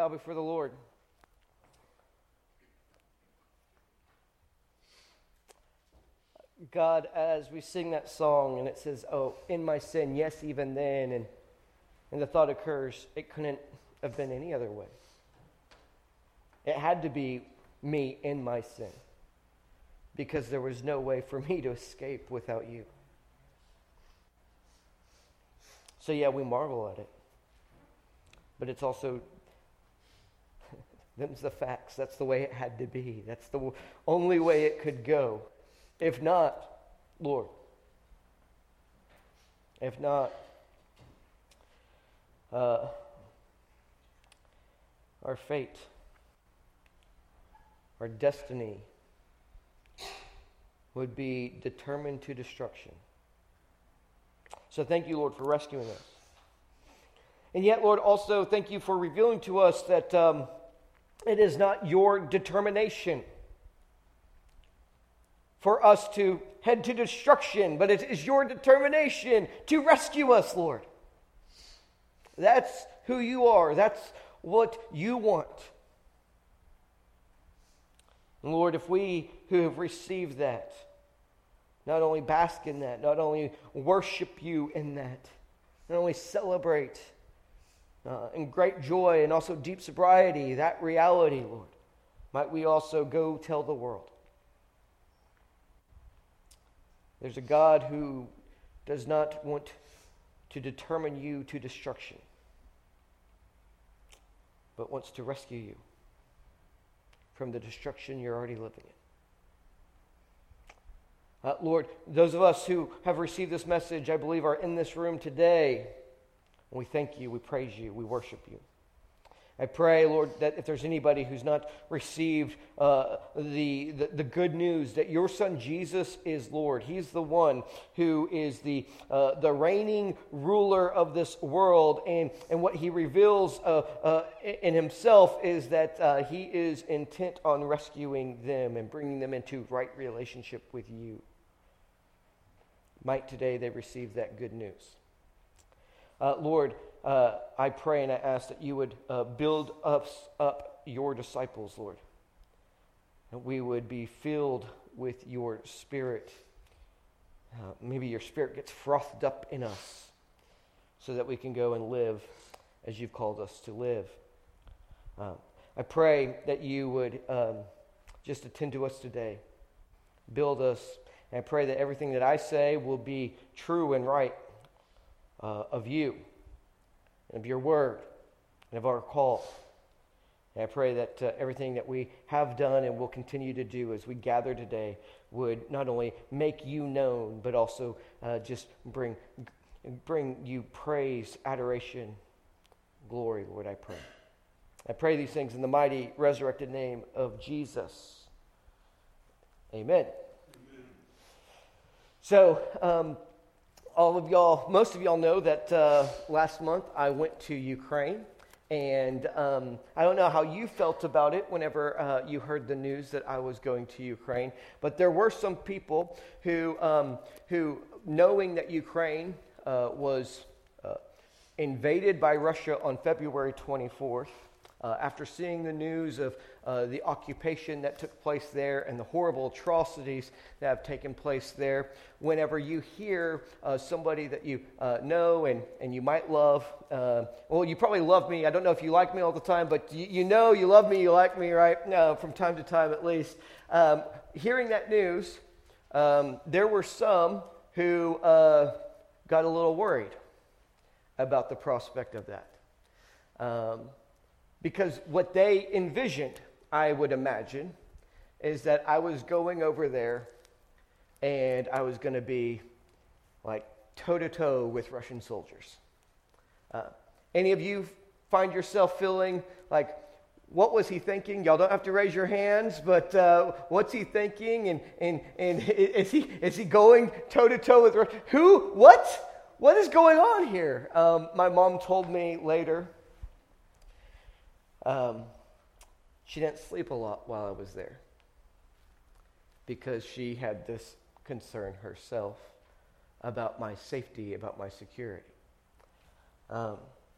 bow before the Lord. God, as we sing that song and it says, Oh, in my sin, yes, even then, and, and the thought occurs, it couldn't have been any other way. It had to be me in my sin because there was no way for me to escape without you. So, yeah, we marvel at it. But it's also, them's the facts. That's the way it had to be. That's the only way it could go. If not, Lord. If not, uh, our fate, our destiny would be determined to destruction. So thank you, Lord, for rescuing us. And yet, Lord, also thank you for revealing to us that um, it is not your determination for us to head to destruction, but it is your determination to rescue us, Lord. That's who you are. That's what you want. Lord, if we who have received that, not only bask in that, not only worship you in that, not only celebrate uh, in great joy and also deep sobriety that reality, Lord, might we also go tell the world There's a God who does not want to determine you to destruction, but wants to rescue you from the destruction you're already living in. Uh, Lord, those of us who have received this message, I believe, are in this room today. We thank you, we praise you, we worship you. I pray, Lord, that if there's anybody who's not received uh, the, the, the, good news that your son Jesus is Lord, he's the one who is the, uh, the reigning ruler of this world. And, and what he reveals uh, uh in himself is that uh, he is intent on rescuing them and bringing them into right relationship with you. Might today they receive that good news. Uh, Lord, uh, I pray and I ask that you would uh, build us up your disciples, Lord. That we would be filled with your spirit. Uh, maybe your spirit gets frothed up in us so that we can go and live as you've called us to live. Uh, I pray that you would um, just attend to us today, build us, and I pray that everything that I say will be true and right uh, of you and of your word and of our call. And I pray that uh, everything that we have done and will continue to do as we gather today would not only make you known, but also uh, just bring, bring you praise, adoration, glory, Lord, I pray. I pray these things in the mighty resurrected name of Jesus. Amen. Amen. So, um, all of y'all, most of y'all know that uh, last month I went to Ukraine. And um, I don't know how you felt about it whenever uh, you heard the news that I was going to Ukraine, but there were some people who, um, who knowing that Ukraine uh, was uh, invaded by Russia on February 24th, uh, after seeing the news of uh, the occupation that took place there and the horrible atrocities that have taken place there, whenever you hear uh, somebody that you uh, know and, and you might love, uh, well, you probably love me. I don't know if you like me all the time, but you, you know you love me, you like me, right? Uh, from time to time at least. Um, hearing that news, um, there were some who got a little worried about the prospect of that. Um, because what they envisioned, I would imagine, is that I was going over there and I was going to be like toe to toe with Russian soldiers. Uh, any of you find yourself feeling like, what was he thinking? Y'all don't have to raise your hands, but uh, what's he thinking? And, and, and is, he, is he going toe to toe with? Who? What? What is going on here? Um, my mom told me later um, she didn't sleep a lot while I was there because she had this concern herself about my safety, about my security. Um,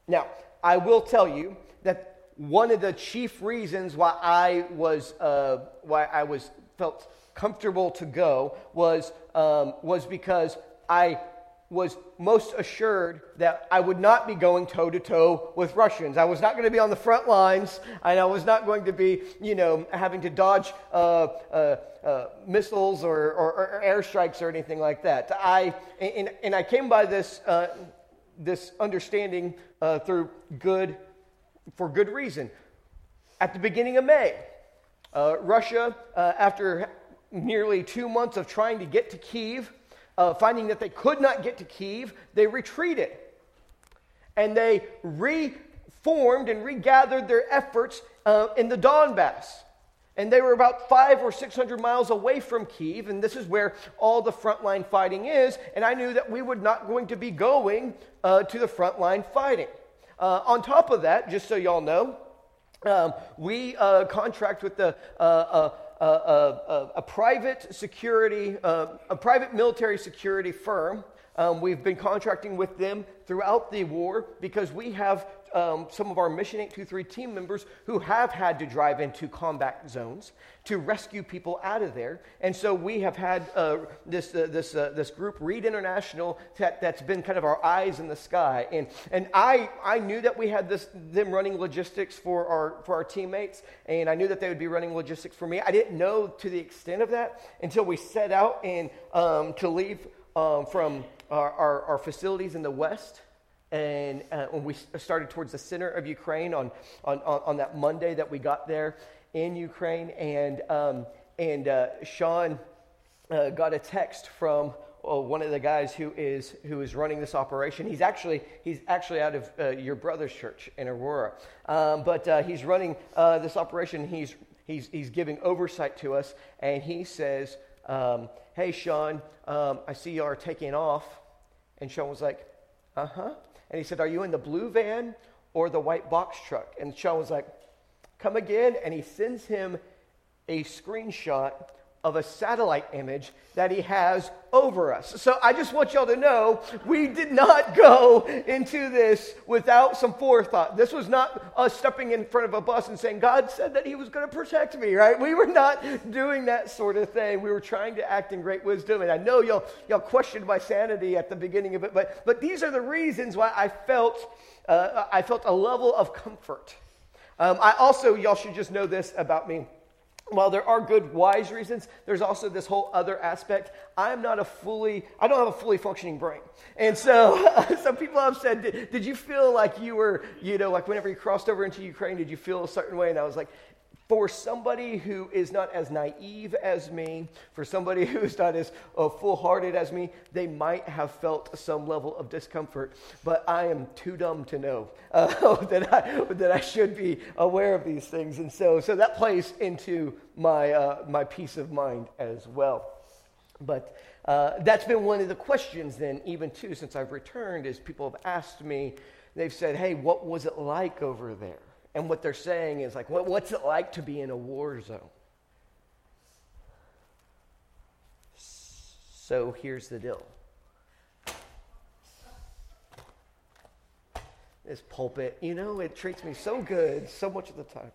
now, I will tell you that one of the chief reasons why I was uh, why I was felt comfortable to go was um, was because I was most assured that I would not be going toe to toe with Russians. I was not going to be on the front lines, and I was not going to be, you know, having to dodge uh, uh, uh, missiles or, or, or, airstrikes or anything like that. I and, and I came by this uh, this understanding uh, through good for good reason. At the beginning of May, uh, Russia, after nearly two months of trying to get to Kiev uh, finding that they could not get to Kiev, they retreated. And they reformed and regathered their efforts uh, in the Donbass. And they were about five or six hundred miles away from Kiev, and this is where all the frontline fighting is. And I knew that we were not going to be going uh, to the frontline fighting. Uh, on top of that, just so y'all know, um, we uh, contract with the uh, a, a, a private security, uh, a private military security firm. Um, we've been contracting with them throughout the war because we have um, some of our Mission 823 team members who have had to drive into combat zones to rescue people out of there. And so we have had uh, this, uh, this, uh, this group, Read International, that, that's been kind of our eyes in the sky. And, and I, I knew that we had this, them running logistics for our, for our teammates, and I knew that they would be running logistics for me. I didn't know to the extent of that until we set out and, um, to leave um, from our, our, our facilities in the West and uh, when we started towards the center of Ukraine on, on, on, that Monday that we got there in Ukraine, and, um, and uh, Sean uh, got a text from uh, one of the guys who is, who is running this operation. He's actually, he's actually out of uh, your brother's church in Aurora, um, but uh, he's running this operation. He's, he's, he's giving oversight to us, and he says, um, Hey, Sean, um, I see you are taking off. And Sean was like, Uh huh. And he said, Are you in the blue van or the white box truck? And Sean was like, Come again. And he sends him a screenshot of a satellite image that he has over us. So I just want y'all to know we did not go into this without some forethought. This was not us stepping in front of a bus and saying, God said that he was going to protect me, right? We were not doing that sort of thing. We were trying to act in great wisdom. And I know y'all, y'all questioned my sanity at the beginning of it, but, but these are the reasons why I felt, uh, I felt a level of comfort. Um, I also, y'all should just know this about me while there are good wise reasons there's also this whole other aspect. I'm not a fully i don't have a fully functioning brain. And so some people have said did, did, you feel like you were you know like whenever you crossed over into ukraine did you feel a certain way? And i was like for somebody who is not as naive as me, for somebody who's not as uh, full hearted as me, they might have felt some level of discomfort. But I am too dumb to know uh, that, I, that I should be aware of these things. And so, so that plays into my, uh, my peace of mind as well. But uh, that's been one of the questions, then, even too, since I've returned, is people have asked me, they've said, hey, what was it like over there? And what they're saying is like, what, what's it like to be in a war zone? So here's the deal. This pulpit, you know, it treats me so good so much of the time.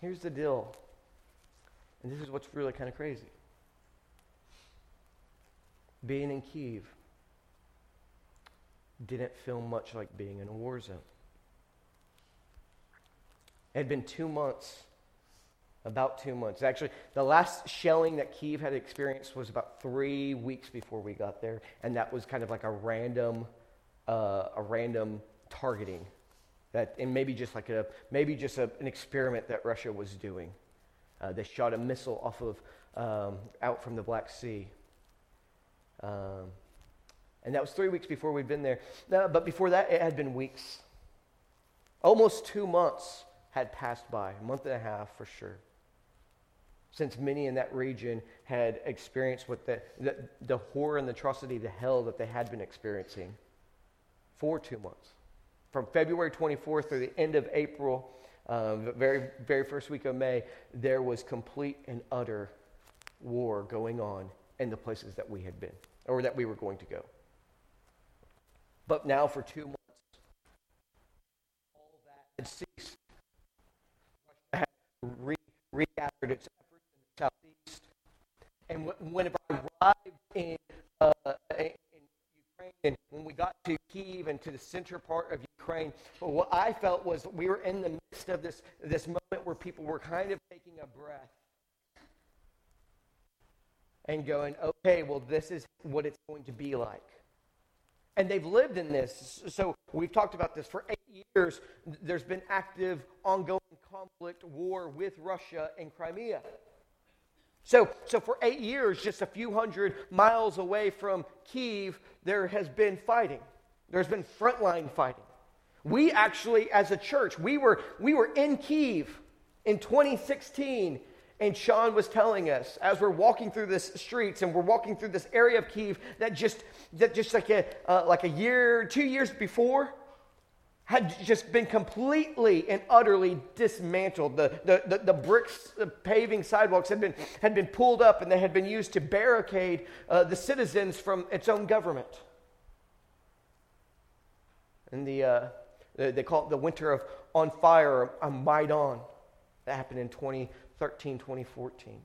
Here's the deal. And this is what's really kind of crazy. Being in Kiev didn't feel much like being in a war zone. It had been two months, about two months. Actually, the last shelling that Kiev had experienced was about three weeks before we got there, and that was kind of like a random, uh, a random targeting, that and maybe just like a maybe just a, an experiment that Russia was doing. Uh, they shot a missile off of um, out from the Black Sea. Um, and that was three weeks before we'd been there. No, but before that, it had been weeks. Almost two months had passed by, a month and a half for sure. Since many in that region had experienced what the, the, the horror and the atrocity, the hell that they had been experiencing for two months. From February 24th through the end of April, uh, the very, very first week of May, there was complete and utter war going on in the places that we had been, or that we were going to go. But now, for two months, had ceased. Russia had re- regathered its efforts in the southeast. And whenever I arrived in, uh, in Ukraine, and when we got to Kiev and to the center part of Ukraine, what I felt was we were in the midst of this, this moment where people were kind of taking a breath and going, okay, well, this is what it's going to be like. And they've lived in this. So we've talked about this for eight years. There's been active, ongoing conflict, war with Russia in Crimea. So, so for eight years, just a few hundred miles away from Kiev, there has been fighting. There's been frontline fighting. We actually, as a church, we were, we were in Kiev in 2016 and Sean was telling us as we're walking through this streets and we're walking through this area of Kiev that just that just like a uh, like a year, two years before, had just been completely and utterly dismantled. The, the, the, the bricks, the paving sidewalks had been, had been pulled up and they had been used to barricade uh, the citizens from its own government. And the, uh, they call it the winter of on fire, a Maidan. That happened in 20, 13, 2014.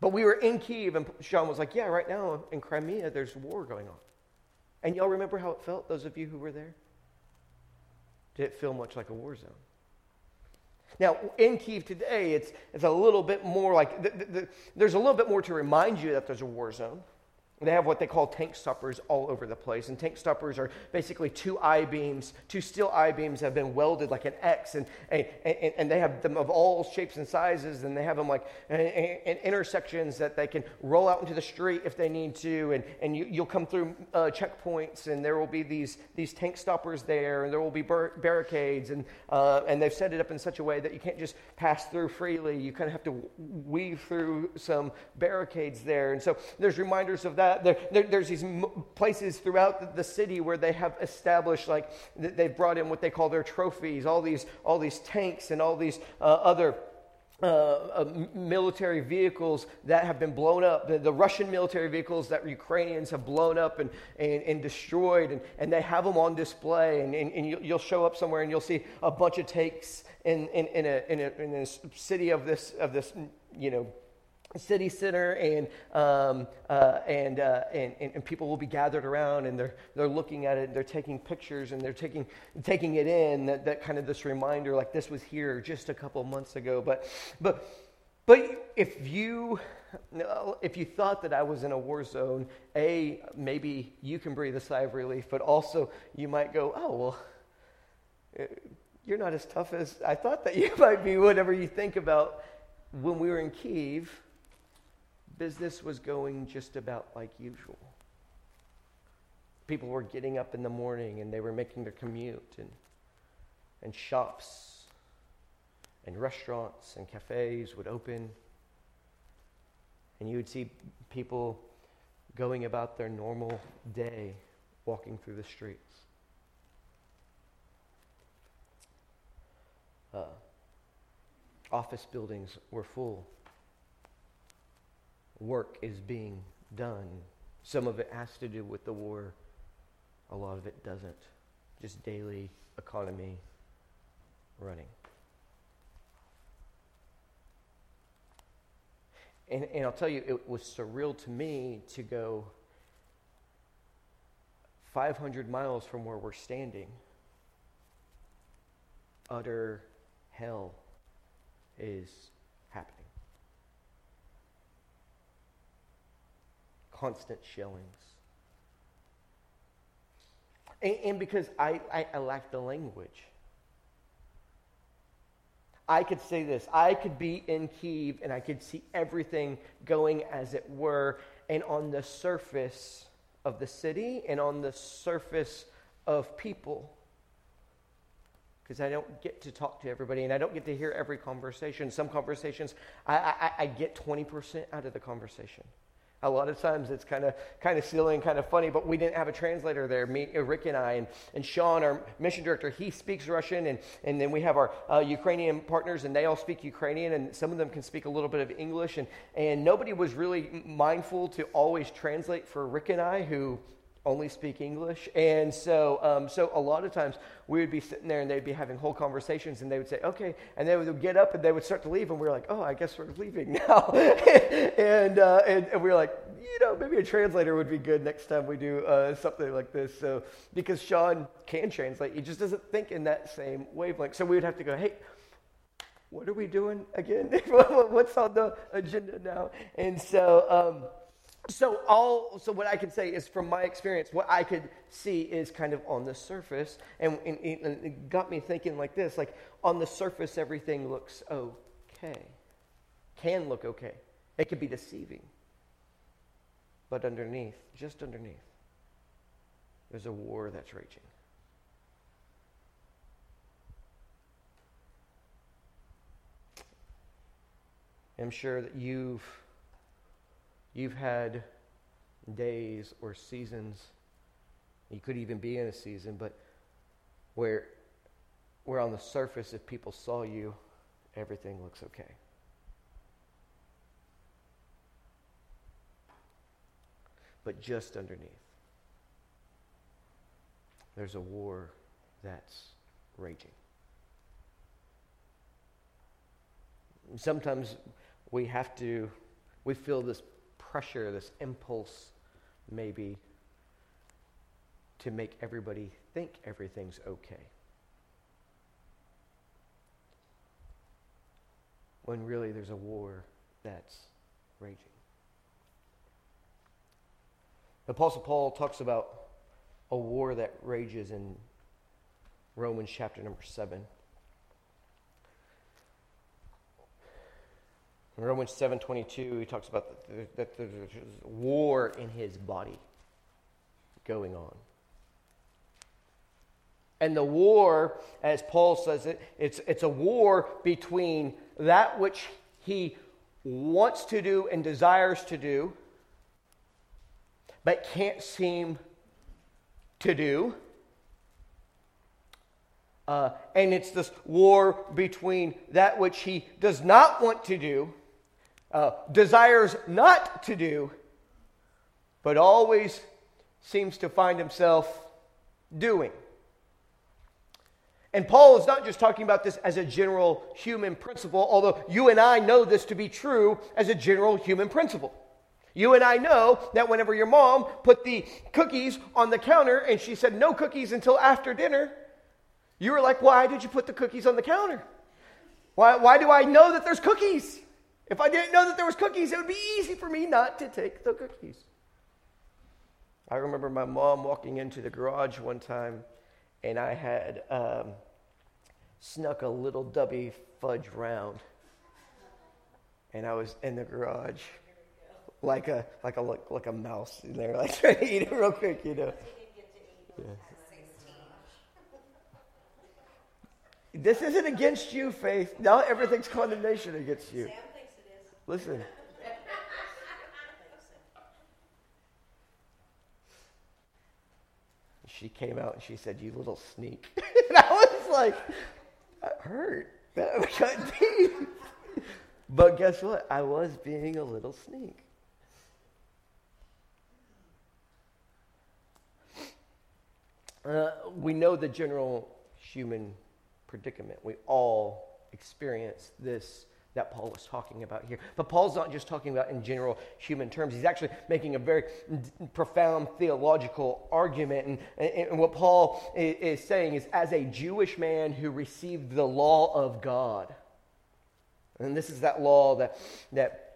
But we were in Kiev, and Sean was like, Yeah, right now in Crimea, there's war going on. And y'all remember how it felt, those of you who were there? Did it feel much like a war zone? Now, in Kiev today, it's, it's a little bit more like the, the, the, there's a little bit more to remind you that there's a war zone. They have what they call tank stoppers all over the place. And tank stoppers are basically two I beams, two steel I beams have been welded like an X. And, and, and, they have them of all shapes and sizes. And they have them like in, intersections that they can roll out into the street if they need to. And, and you, will come through uh, checkpoints, and there will be these, these tank stoppers there, and there will be bar- barricades. And, uh, and they've set it up in such a way that you can't just pass through freely. You kind of have to weave through some barricades there. And so there's reminders of that there, there, there's these places throughout the, city where they have established, like, they've brought in what they call their trophies, all these, all these tanks and all these uh, other. Uh, uh, military vehicles that have been blown up, the, the, Russian military vehicles that Ukrainians have blown up and, and, and destroyed, and, and they have them on display. And, and, and you'll show up somewhere and you'll see a bunch of tanks in, in, in, a, in, a, in a city of this, of this you know, city center and, um, uh, and, uh, and, and, people will be gathered around and they're, they're looking at it and they're taking pictures and they're taking, taking it in. That, that kind of this reminder like this was here just a couple months ago. But, but, but if you if you thought that I was in a war zone, A, maybe you can breathe a sigh of relief, but also you might go, oh, well, eh, you're not as tough as I thought that you might be, whatever you think about when we were in Kiev business was going just about like usual. People were getting up in the morning and they were making their commute, and, and shops and restaurants and cafes would open. And you would see people going about their normal day walking through the streets. Uh, office buildings were full work is being done. Some of it has to do with the war, a lot of it doesn't. Just daily economy running. And, and I'll tell you, it was surreal to me to go 500 miles from where we're standing. Utter hell is constant shillings. And, and because I, I, I lack the language. I could say this I could be in Kiev and I could see everything going as it were, and on the surface of the city and on the surface of people. Because I don't get to talk to everybody and I don't get to hear every conversation. Some conversations, I, I, I get 20% out of the conversation. A lot of times it's kind of kind of silly and kind of funny, but we didn't have a translator there, me, uh, Rick and I. And, and Sean, our mission director, he speaks Russian. And, and then we have our uh, Ukrainian partners, and they all speak Ukrainian. And some of them can speak a little bit of English. And, and nobody was really mindful to always translate for Rick and I, who only speak English. And so, um, so a lot of times we would be sitting there and they'd be having whole conversations and they would say, okay. And they would get up and they would start to leave. And we are like, oh, I guess we're leaving now. and, uh, and, and, we are like, you know, maybe a translator would be good next time we do uh, something like this. So, because Sean can translate, he just doesn't think in that same wavelength. So we would have to go, hey, what are we doing again? What's on the agenda now? And so, um, so all so what i can say is from my experience what i could see is kind of on the surface and, and, and, it got me thinking like this like on the surface everything looks okay. Can look okay. It could be deceiving. But underneath just underneath there's a war that's raging. I'm sure that you've You've had days or seasons, you could even be in a season, but where, where on the surface, if people saw you, everything looks okay. But just underneath, there's a war that's raging. Sometimes we have to, we feel this pressure, this impulse, maybe, to make everybody think everything's okay. When really there's a war that's raging. The Apostle Paul talks about a war that rages in Romans chapter number 7. In Romans 7.22, he talks about that there's war in his body going on. And the war, as Paul says it, it's, it's a war between that which he wants to do and desires to do, but can't seem to do. Uh, and it's this war between that which he does not want to do uh, desires not to do, but always seems to find himself doing. And Paul is not just talking about this as a general human principle, although you and I know this to be true as a general human principle. You and I know that whenever your mom put the cookies on the counter and she said no cookies until after dinner, you were like, why did you put the cookies on the counter? Why, why do I know that there's cookies? If I didn't know that there was cookies, it would be easy for me not to take the cookies. I remember my mom walking into the garage one time, and I had um, snuck a little Debbie fudge round, and I was in the garage like a like a like, like a mouse in there, like trying to eat it real quick, you know. Yeah. This isn't against you, Faith. Now everything's condemnation against you. Listen. She came out and she said, You little sneak. and I was like, That hurt. That cut deep. But guess what? I was being a little sneak. Uh, we know the general human predicament. We all experience this that Paul was talking about here. But Paul's not just talking about in general human terms. He's actually making a very profound theological argument. And, and, what Paul is, is saying is, as a Jewish man who received the law of God, and this is that law that, that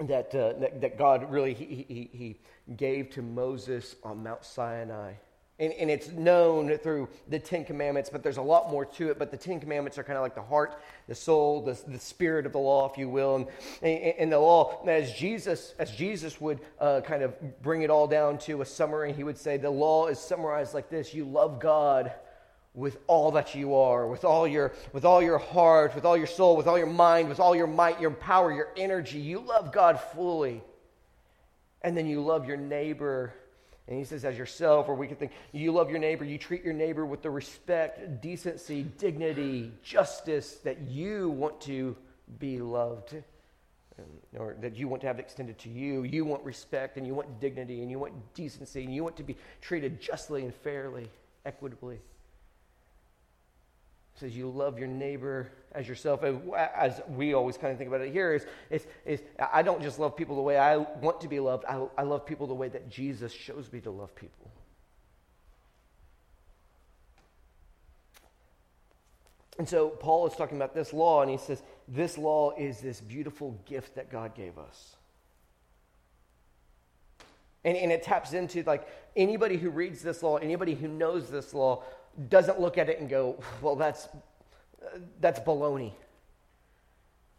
that, uh, that, that, God really he, he, he gave to Moses on Mount Sinai. And, and, it's known through the Ten Commandments, but there's a lot more to it. But the Ten Commandments are kind of like the heart, the soul, the, the spirit of the law, if you will. And, and the law, as Jesus, as Jesus would uh, kind of bring it all down to a summary, he would say the law is summarized like this You love God with all that you are, with all your, with all your heart, with all your soul, with all your mind, with all your might, your power, your energy. You love God fully. And then you love your neighbor and he says, as yourself, or we could think, you love your neighbor, you treat your neighbor with the respect, decency, dignity, justice that you want to be loved. or that you want to have extended to you. You want respect and you want dignity and you want decency and you want to be treated justly and fairly, equitably. Says you love your neighbor as yourself. As we always kind of think about it here, is, is, is I don't just love people the way I want to be loved, I, I love people the way that Jesus shows me to love people. And so Paul is talking about this law, and he says, This law is this beautiful gift that God gave us. And, and it taps into like anybody who reads this law, anybody who knows this law, doesn't look at it and go, Well, that's, that's baloney.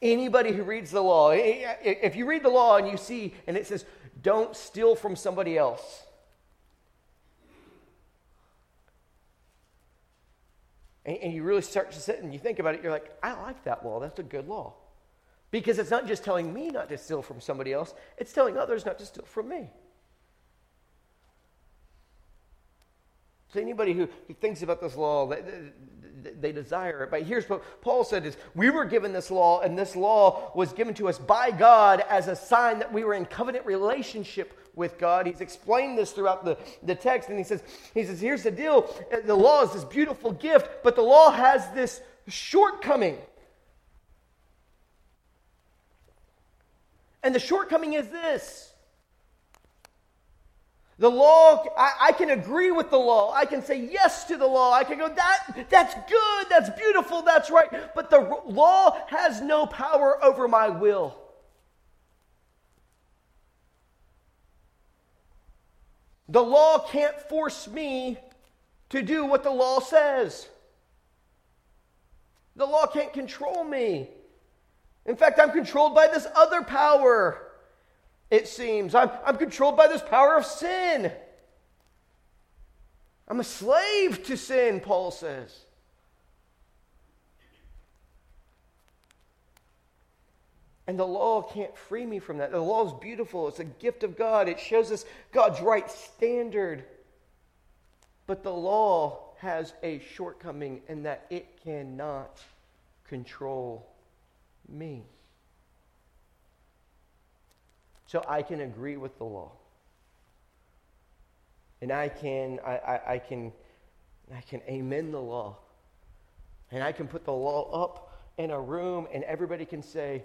Anybody who reads the law, if you read the law and you see, and it says, Don't steal from somebody else and, and you really start to sit and you think about it, you're like, I like that law. That's a good law. Because it's not just telling me not to steal from somebody else, it's telling others not to steal from me. So anybody who, who thinks about this law, they, they, they, desire it. But here's what Paul said is, we were given this law, and this law was given to us by God as a sign that we were in covenant relationship with God. He's explained this throughout the, the text, and he says, he says, here's the deal. The law is this beautiful gift, but the law has this shortcoming. And the shortcoming is this. The law, I, I, can agree with the law. I can say yes to the law. I can go, that, that's good, that's beautiful, that's right. But the law has no power over my will. The law can't force me to do what the law says. The law can't control me. In fact, I'm controlled by this other power, it seems. I'm, I'm controlled by this power of sin. I'm a slave to sin, Paul says. And the law can't free me from that. The law is beautiful, it's a gift of God, it shows us God's right standard. But the law has a shortcoming in that it cannot control me. So I can agree with the law. And I can, I, I, I can, I can amen the law. And I can put the law up in a room and everybody can say,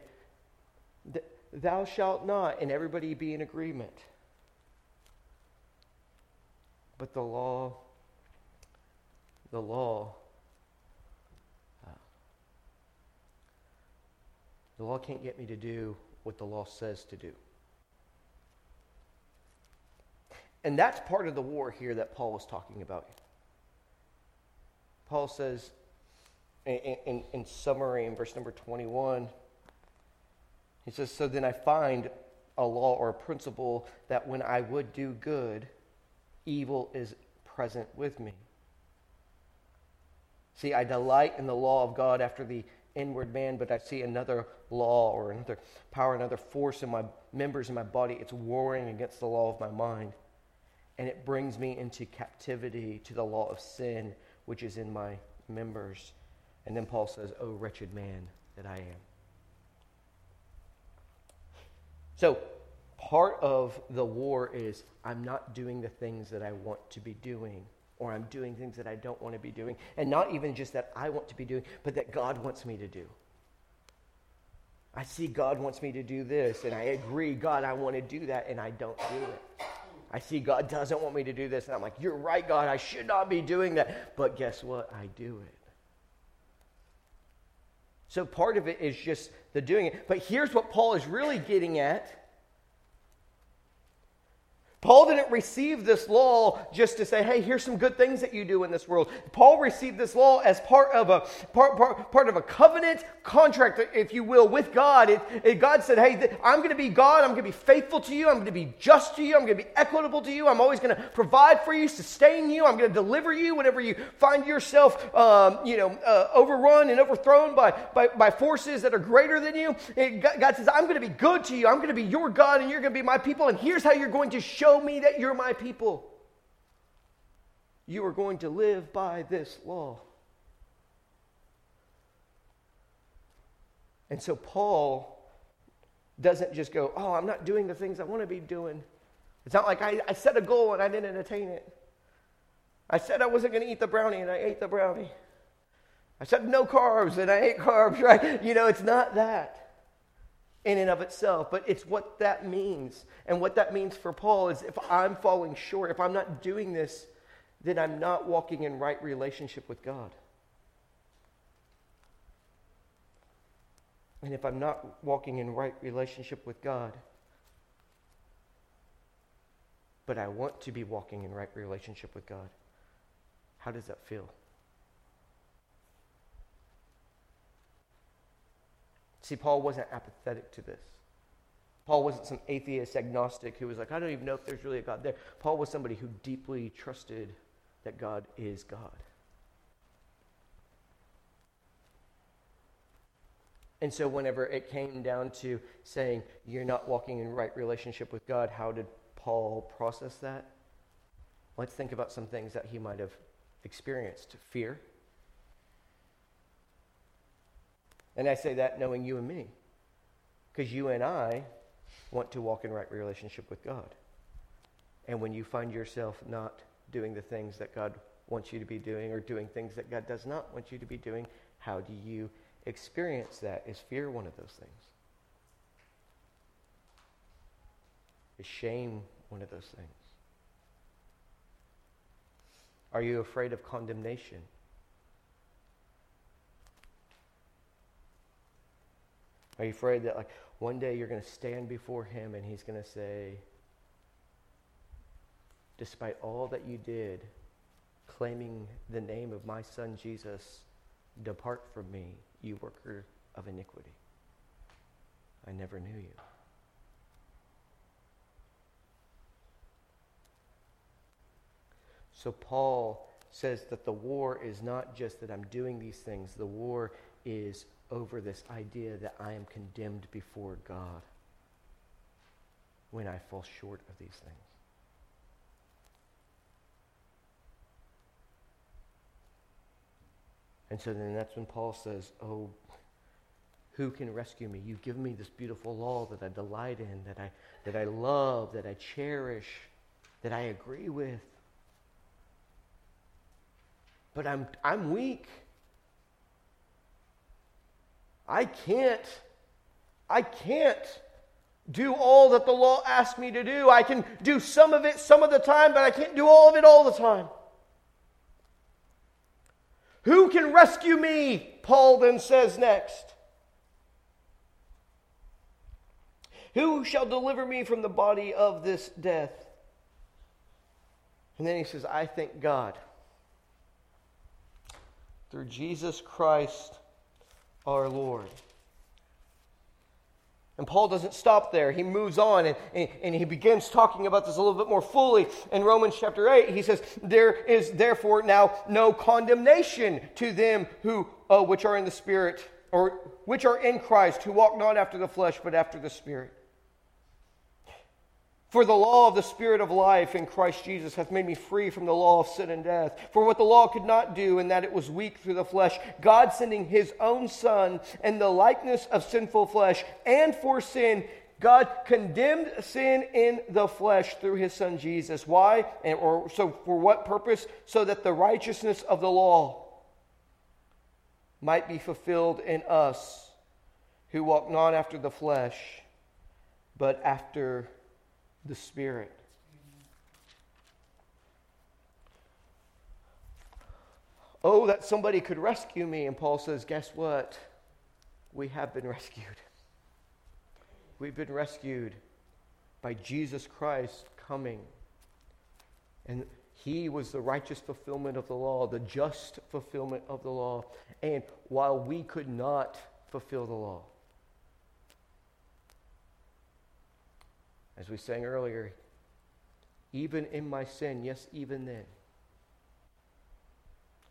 thou shalt not, and everybody be in agreement. But the law, the law, uh, the law can't get me to do what the law says to do. And that's part of the war here that Paul was talking about. Paul says, in, in, in summary, in verse number 21, he says, So then I find a law or a principle that when I would do good, evil is present with me. See, I delight in the law of God after the inward man, but I see another law or another power, another force in my members in my body. It's warring against the law of my mind. And it brings me into captivity to the law of sin, which is in my members. And then Paul says, Oh, wretched man that I am. So, part of the war is I'm not doing the things that I want to be doing, or I'm doing things that I don't want to be doing. And not even just that I want to be doing, but that God wants me to do. I see God wants me to do this, and I agree, God, I want to do that, and I don't do it. I see God doesn't want me to do this, and I'm like, You're right, God, I should not be doing that. But guess what? I do it. So part of it is just the doing it. But here's what Paul is really getting at Paul didn't receive this law just to say, hey, here's some good things that you do in this world. Paul received this law as part of a part, part, part of a covenant contract, if you will, with God. It, it, God said, hey, I'm going to be God. I'm going to be faithful to you. I'm going to be just to you. I'm going to be equitable to you. I'm always going to provide for you, sustain you. I'm going to deliver you whenever you find yourself, um, you know, uh, overrun and overthrown by, by, by, forces that are greater than you. God, God says, I'm going to be good to you. I'm going to be your God and you're going to be my people. And here's how you're going to show show me that you're my people. You are going to live by this law. And so Paul doesn't just go, oh, I'm not doing the things I want to be doing. It's not like I, I set a goal and I didn't attain it. I said I wasn't going to eat the brownie and I ate the brownie. I said no carbs and I ate carbs, right? You know, it's not that in and of itself, but it's what that means. And what that means for Paul is if I'm falling short, if I'm not doing this, then I'm not walking in right relationship with God. And if I'm not walking in right relationship with God, but I want to be walking in right relationship with God, how does that feel? See, Paul wasn't apathetic to this. Paul wasn't some atheist agnostic who was like, I don't even know if there's really a God there. Paul was somebody who deeply trusted that God is God. And so, whenever it came down to saying you're not walking in right relationship with God, how did Paul process that? Let's think about some things that he might have experienced fear. And I say that knowing you and me, because you and I want to walk in right relationship with God. And when you find yourself not doing the things that God wants you to be doing or doing things that God does not want you to be doing, how do you experience that. Is fear one of those things? Is shame one of those things? Are you afraid of condemnation? Are you afraid that like one day you're going to stand before him and he's going to say, despite all that you did, claiming the name of my son Jesus, depart from me, you worker of iniquity. I never knew you. So Paul says that the war is not just that I'm doing these things, the war is over this idea that I am condemned before God when I fall short of these things. And so then that's when Paul says, Oh, who can rescue me? You've given me this beautiful law that I delight in, that I, that I love, that I cherish, that I agree with. But I'm, I'm weak. I can't, I can't do all that the law asks me to do. I can do some of it some of the time, but I can't do all of it all the time. Who can rescue me? Paul then says next. Who shall deliver me from the body of this death? And then he says, I thank God through Jesus Christ our Lord. And Paul doesn't stop there. He moves on and, and, and, he begins talking about this a little bit more fully. In Romans chapter 8, he says, There is therefore now no condemnation to them who, uh, which are in the Spirit, or which are in Christ, who walk not after the flesh, but after the Spirit. For the law of the Spirit of life in Christ Jesus hath made me free from the law of sin and death. For what the law could not do, in that it was weak through the flesh, God sending his own Son in the likeness of sinful flesh, and for sin, God condemned sin in the flesh through his Son Jesus. Why? And, or so for what purpose? So that the righteousness of the law might be fulfilled in us who walk not after the flesh, but after the Spirit. Oh, that somebody could rescue me. And Paul says, Guess what? We have been rescued. We've been rescued by Jesus Christ coming. And he was the righteous fulfillment of the law, the just fulfillment of the law. And while we could not fulfill the law, As we sang earlier, even in my sin, yes, even then,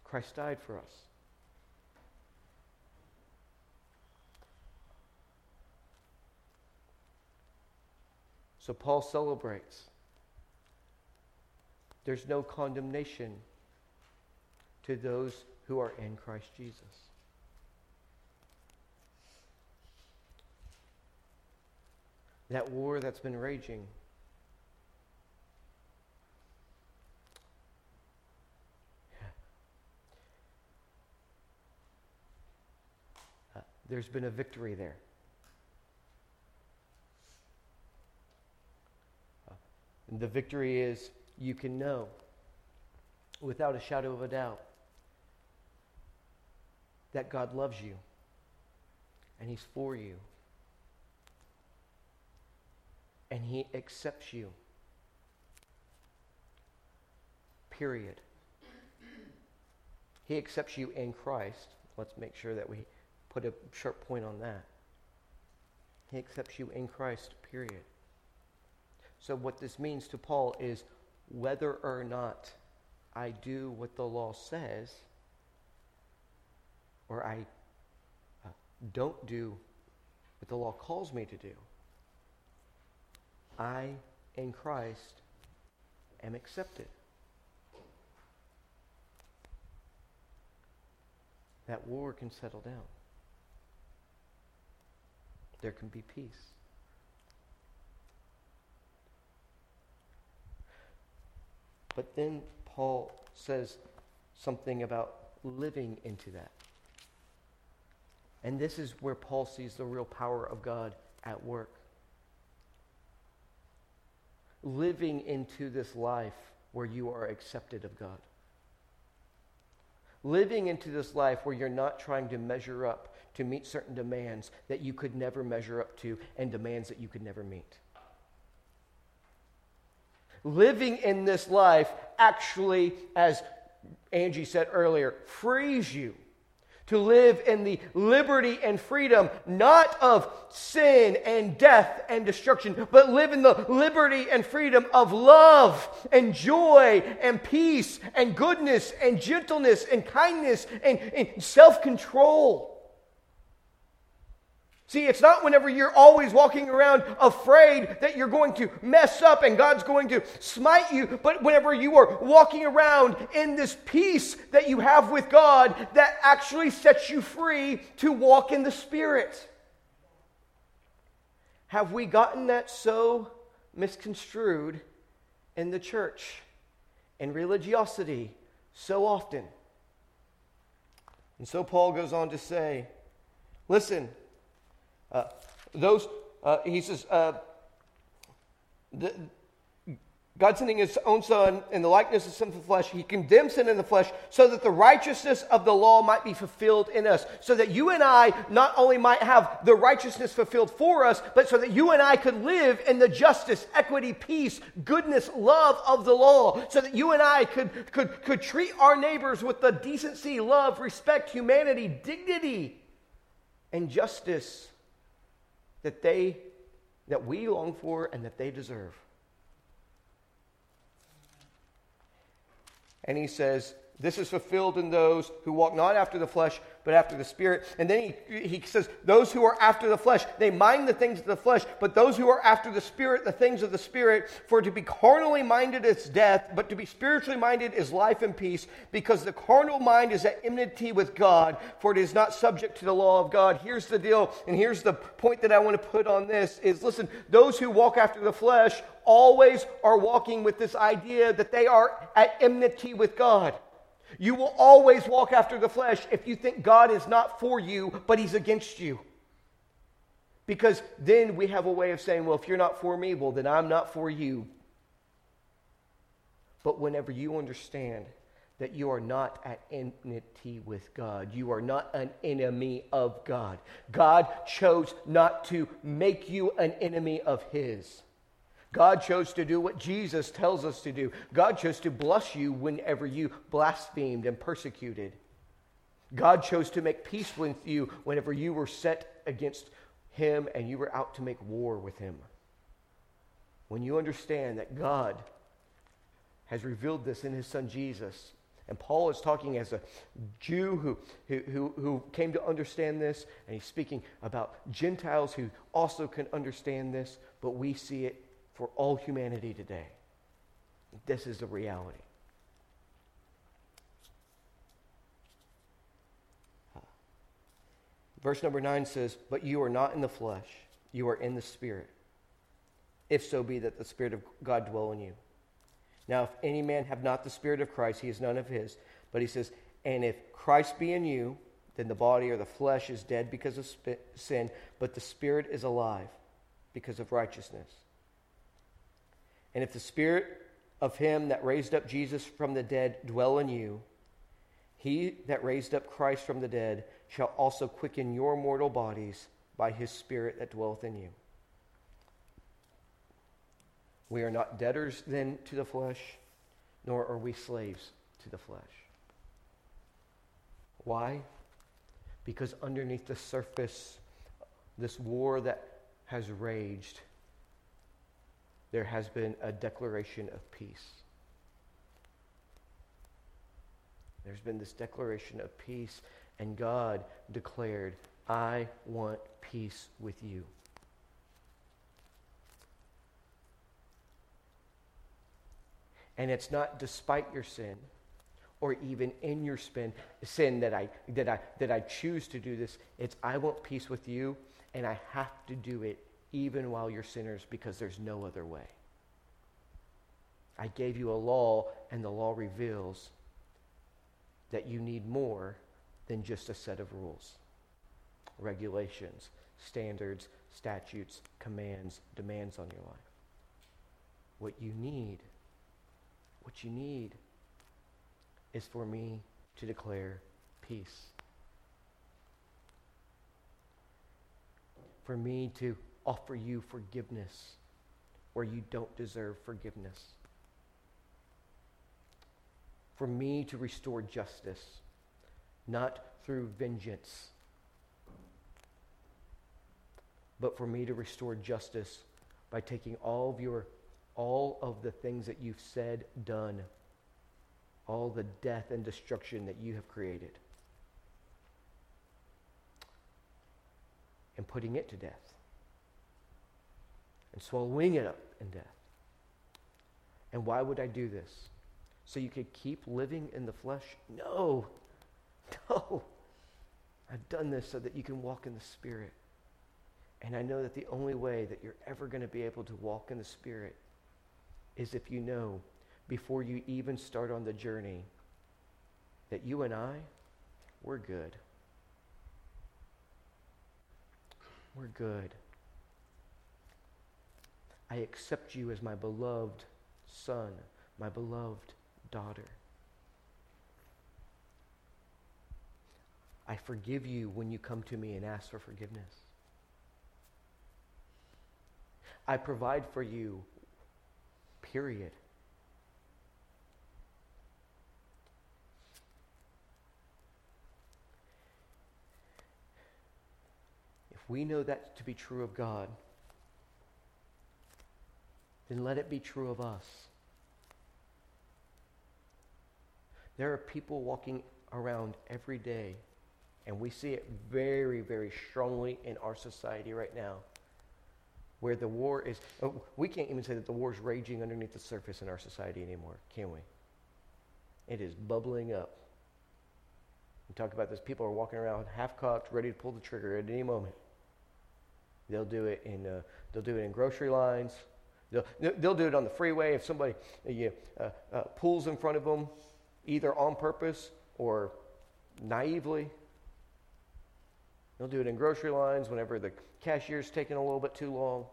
Christ died for us. So Paul celebrates. There's no condemnation to those who are in Christ Jesus. That war that's been raging. Uh, there's been a victory there. Uh, the victory is you can know without a shadow of a doubt that God loves you and He's for you and He accepts you. Period. He accepts you in Christ. Let's make sure that we put a sharp point on that. He accepts you in Christ, period. So, what this means to Paul is whether or not I do what the law says, or I uh, don't do what the law calls me to do, I, in Christ, am accepted. That war can settle down. There can be peace. But then Paul says something about living into that. And this is where Paul sees the real power of God at work. Living into this life where you are accepted of God. Living into this life where you're not trying to measure up to meet certain demands that you could never measure up to and demands that you could never meet living in this life actually, as Angie said earlier, frees you to live in the liberty and freedom, not of sin and death and destruction, but live in the liberty and freedom of love and joy and peace and goodness and gentleness and kindness and, and self control. See, it's not whenever you're always walking around afraid that you're going to mess up and God's going to smite you, but whenever you are walking around in this peace that you have with God that actually sets you free to walk in the Spirit. Have we gotten that so misconstrued in the church and religiosity so often? And so Paul goes on to say, listen, uh, those, uh, he says, uh, the, God sending his own son in the likeness of sinful flesh, he condemned sin in the flesh so that the righteousness of the law might be fulfilled in us. So that you and I not only might have the righteousness fulfilled for us, but so that you and I could live in the justice, equity, peace, goodness, love of the law. So that you and I could, could, could treat our neighbors with the decency, love, respect, humanity, dignity, and justice that they that we long for and that they deserve. And he says, this is fulfilled in those who walk not after the flesh, but after the Spirit. And then he, he says, Those who are after the flesh, they mind the things of the flesh, but those who are after the Spirit, the things of the Spirit. For to be carnally minded is death, but to be spiritually minded is life and peace, because the carnal mind is at enmity with God, for it is not subject to the law of God. Here's the deal, and here's the point that I want to put on this is listen, those who walk after the flesh always are walking with this idea that they are at enmity with God. You will always walk after the flesh if you think God is not for you, but He's against you. Because then we have a way of saying, well, if you're not for me, well, then I'm not for you. But whenever you understand that you are not at enmity with God, you are not an enemy of God. God chose not to make you an enemy of His. God chose to do what Jesus tells us to do. God chose to bless you whenever you blasphemed and persecuted. God chose to make peace with you whenever you were set against him and you were out to make war with him. When you understand that God has revealed this in his son Jesus, and Paul is talking as a Jew who, who, who came to understand this, and he's speaking about Gentiles who also can understand this, but we see it for all humanity today. This is the reality. Verse number 9 says, But you are not in the flesh, you are in the Spirit. if so be that the Spirit of God dwell in you. Now, if any man have not the Spirit of Christ, he is none of his. But he says, And if Christ be in you, then the body or the flesh is dead because of sin, but the Spirit is alive because of righteousness. And if the Spirit of him that raised up Jesus from the dead dwell in you, he that raised up Christ from the dead shall also quicken your mortal bodies by his Spirit that dwelleth in you. We are not debtors then to the flesh, nor are we slaves to the flesh. Why? Because underneath the surface, this war that has raged, there has been a declaration of peace. There's been this declaration of peace, and God declared, I want peace with you. And it's not despite your sin or even in your spin, sin that I, that, I, that I choose to do this. It's I want peace with you, and I have to do it even while you're sinners because there's no other way. I gave you a law, and the law reveals that you need more than just a set of rules, regulations, standards, statutes, commands, demands on your life. What you need what you need is for me to declare peace. For me to offer you forgiveness where you don't deserve forgiveness. For me to restore justice, not through vengeance, but for me to restore justice by taking all of your all of the things that you've said, done, all the death and destruction that you have created, and putting it to death, and swallowing it up in death. And why would I do this? So you could keep living in the flesh? No. No. I've done this so that you can walk in the Spirit. And I know that the only way that you're ever going to be able to walk in the Spirit is if you know before you even start on the journey that you and I, we're good. We're good. I accept you as my beloved son, my beloved daughter. I forgive you when you come to me and ask for forgiveness. I provide for you Period. If we know that to be true of God, then let it be true of us. There are people walking around every day, and we see it very, very strongly in our society right now where the war is. Oh, we can't even say that the war is raging underneath the surface in our society anymore, can we? It is bubbling up. We talk about this. People are walking around half cocked, ready to pull the trigger at any moment. They'll do it in. Uh, they'll do it in grocery lines. They'll, they'll do it on the freeway if somebody uh, uh, pulls in front of them, either on purpose or naively. They'll do it in grocery lines whenever the cashier's taking a little bit too long.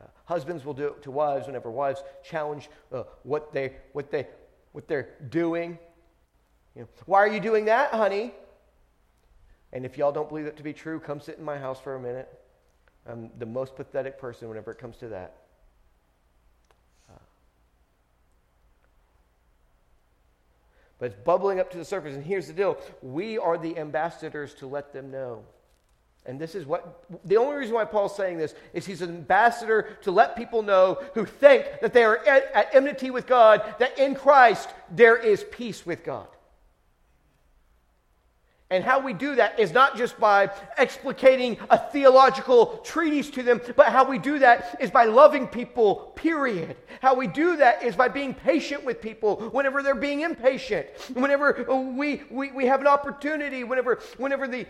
Uh, husbands will do it to wives whenever wives challenge uh, what, they, what, they, what they're doing. You know, Why are you doing that, honey? And if y'all don't believe it to be true, come sit in my house for a minute. I'm the most pathetic person whenever it comes to that. but it's bubbling up to the surface. And here's the deal we are the ambassadors to let them know. And this is what the only reason why Paul's saying this is he's an ambassador to let people know who think that they are at, at enmity with God, that in Christ there is peace with God. And how we do that is not just by explicating a theological treatise to them, but how we do that is by loving people, period. How we do that is by being patient with people whenever they're being impatient, whenever we, we, we have an opportunity, whenever, whenever the,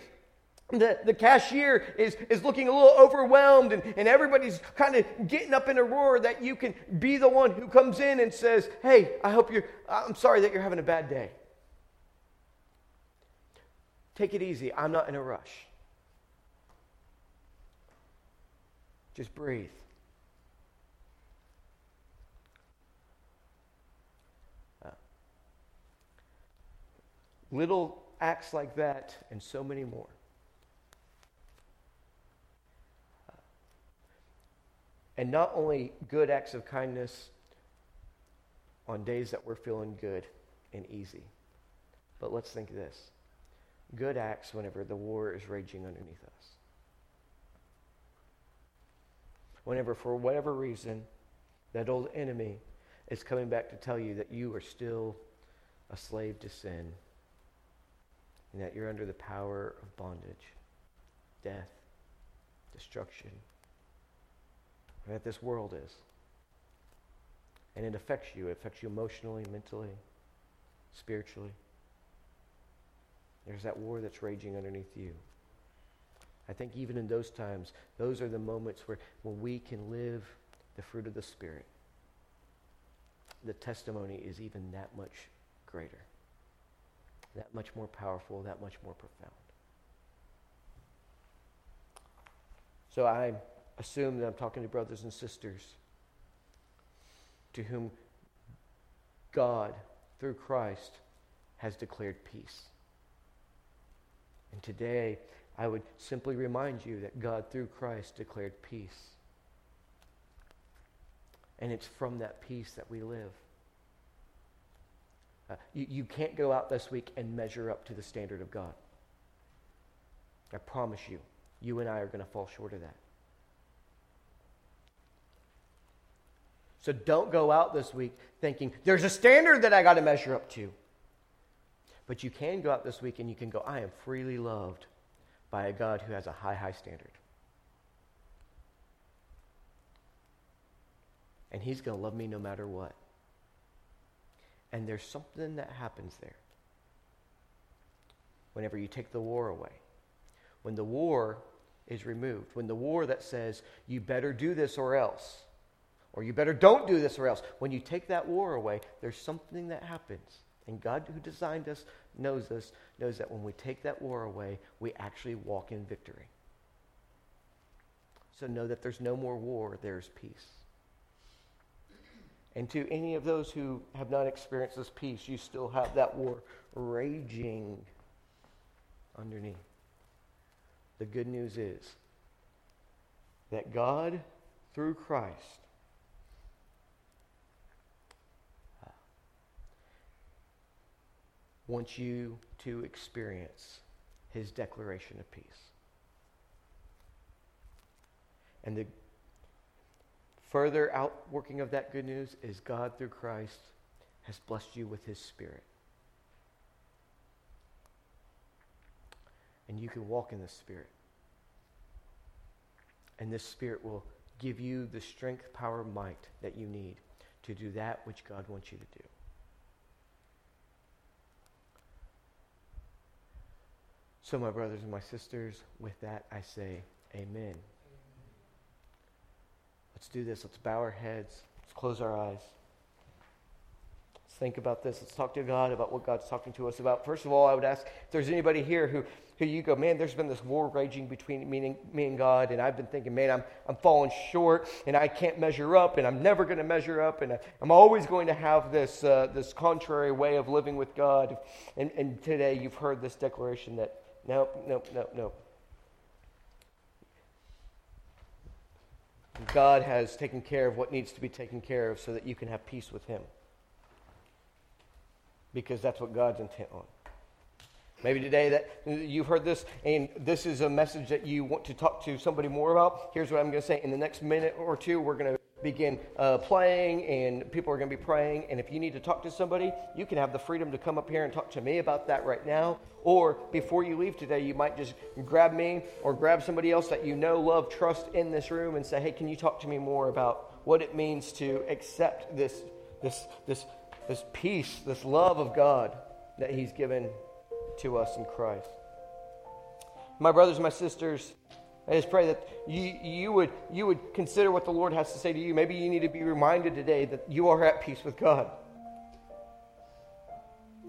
the, the cashier is, is looking a little overwhelmed and, and everybody's kind of getting up in a roar that you can be the one who comes in and says hey i hope you're i'm sorry that you're having a bad day take it easy. I'm not in a rush. Just breathe. Uh, little acts like that and so many more. And not only good acts of kindness on days that we're feeling good and easy, but let's think this good acts whenever the war is raging underneath us. Whenever, for whatever reason, that old enemy is coming back to tell you that you are still a slave to sin and that you're under the power of bondage, death, destruction, that this world is. And it affects you. It affects you emotionally, mentally, spiritually. There's that war that's raging underneath you. I think even in those times, those are the moments where when we can live the fruit of the Spirit, the testimony is even that much greater, that much more powerful, that much more profound. So I assume that I'm talking to brothers and sisters to whom God, through Christ, has declared peace. And today, I would simply remind you that God, through Christ, declared peace. And it's from that peace that we live. Uh, you, you can't go out this week and measure up to the standard of God. I promise you, you and I are going to fall short of that. So don't go out this week thinking there's a standard that I got to measure up to. But you can go out this week and you can go, I am freely loved by a God who has a high, high standard. And he's going to love me no matter what. And there's something that happens there whenever you take the war away. When the war is removed, when the war that says, you better do this or else, or you better don't do this or else. When you take that war away, there's something that happens. And God, who designed us, knows us, knows that when we take that war away, we actually walk in victory. So know that there's no more war, there's peace. And to any of those who have not experienced this peace, you still have that war raging underneath. The good news is that God, through Christ, wants you to experience his declaration of peace. And the further outworking of that good news is God, through Christ, has blessed you with his Spirit. And you can walk in the Spirit. And this Spirit will give you the strength, power, might that you need to do that which God wants you to do. So, my brothers and my sisters, with that I say, Amen. Let's do this. Let's bow our heads. Let's close our eyes. Let's think about this. Let's talk to God about what God's talking to us about. First of all, I would ask if there's anybody here who, who you go, man, there's been this war raging between me and, me and God, and I've been thinking, man, I'm, I'm falling short, and I can't measure up, and I'm never going to measure up, and I'm always going to have this, uh, this contrary way of living with God. And, and today you've heard this declaration that Nope, nope, nope, nope. God has taken care of what needs to be taken care of so that you can have peace with Him. Because that's what God's intent on. Maybe today that you've heard this and this is a message that you want to talk to somebody more about. Here's what I'm going to say. In the next minute or two, we're going to begin uh, playing and people are going to be praying. And if you need to talk to somebody, you can have the freedom to come up here and talk to me about that right now. Or before you leave today, you might just grab me or grab somebody else that you know, love, trust in this room and say, hey, can you talk to me more about what it means to accept this, this, this, this peace, this love of God that He's given to us in Christ? My brothers my sisters, I just pray that you, you, would, you would consider what the Lord has to say to you. Maybe you need to be reminded today that you are at peace with God.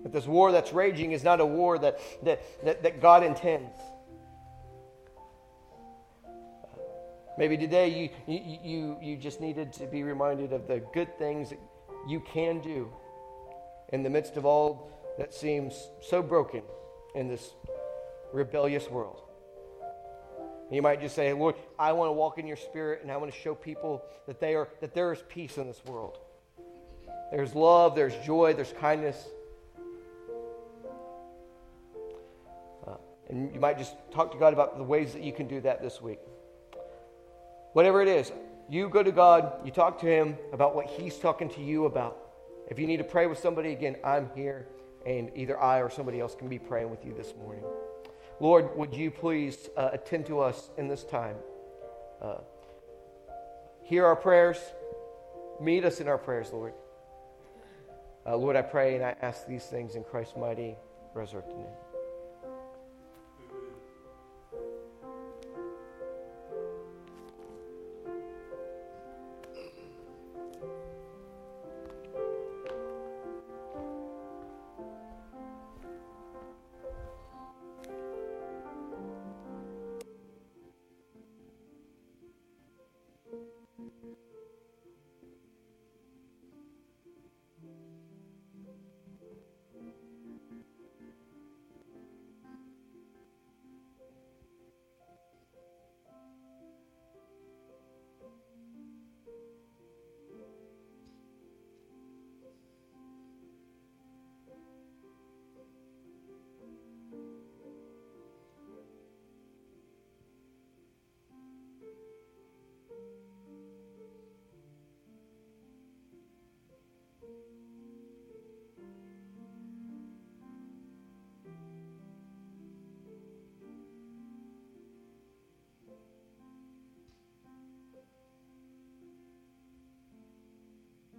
That this war that's raging is not a war that, that, that, that God intends. Maybe today you, you, you, you just needed to be reminded of the good things that you can do in the midst of all that seems so broken in this rebellious world. You might just say, Lord, I want to walk in your spirit and I want to show people that, they are, that there is peace in this world. There's love, there's joy, there's kindness. Uh, and you might just talk to God about the ways that you can do that this week. Whatever it is, you go to God, you talk to Him about what He's talking to you about. If you need to pray with somebody, again, I'm here and either I or somebody else can be praying with you this morning. Lord, would you please uh, attend to us in this time? Uh, hear our prayers. Meet us in our prayers, Lord. Uh, Lord, I pray and I ask these things in Christ's mighty, resurrected name.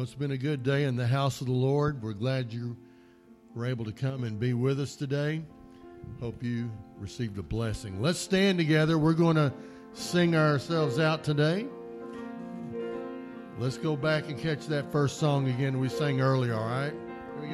Well, it's been a good day in the house of the Lord. We're glad you were able to come and be with us today. Hope you received a blessing. Let's stand together. We're going to sing ourselves out today. Let's go back and catch that first song again we sang earlier, all right?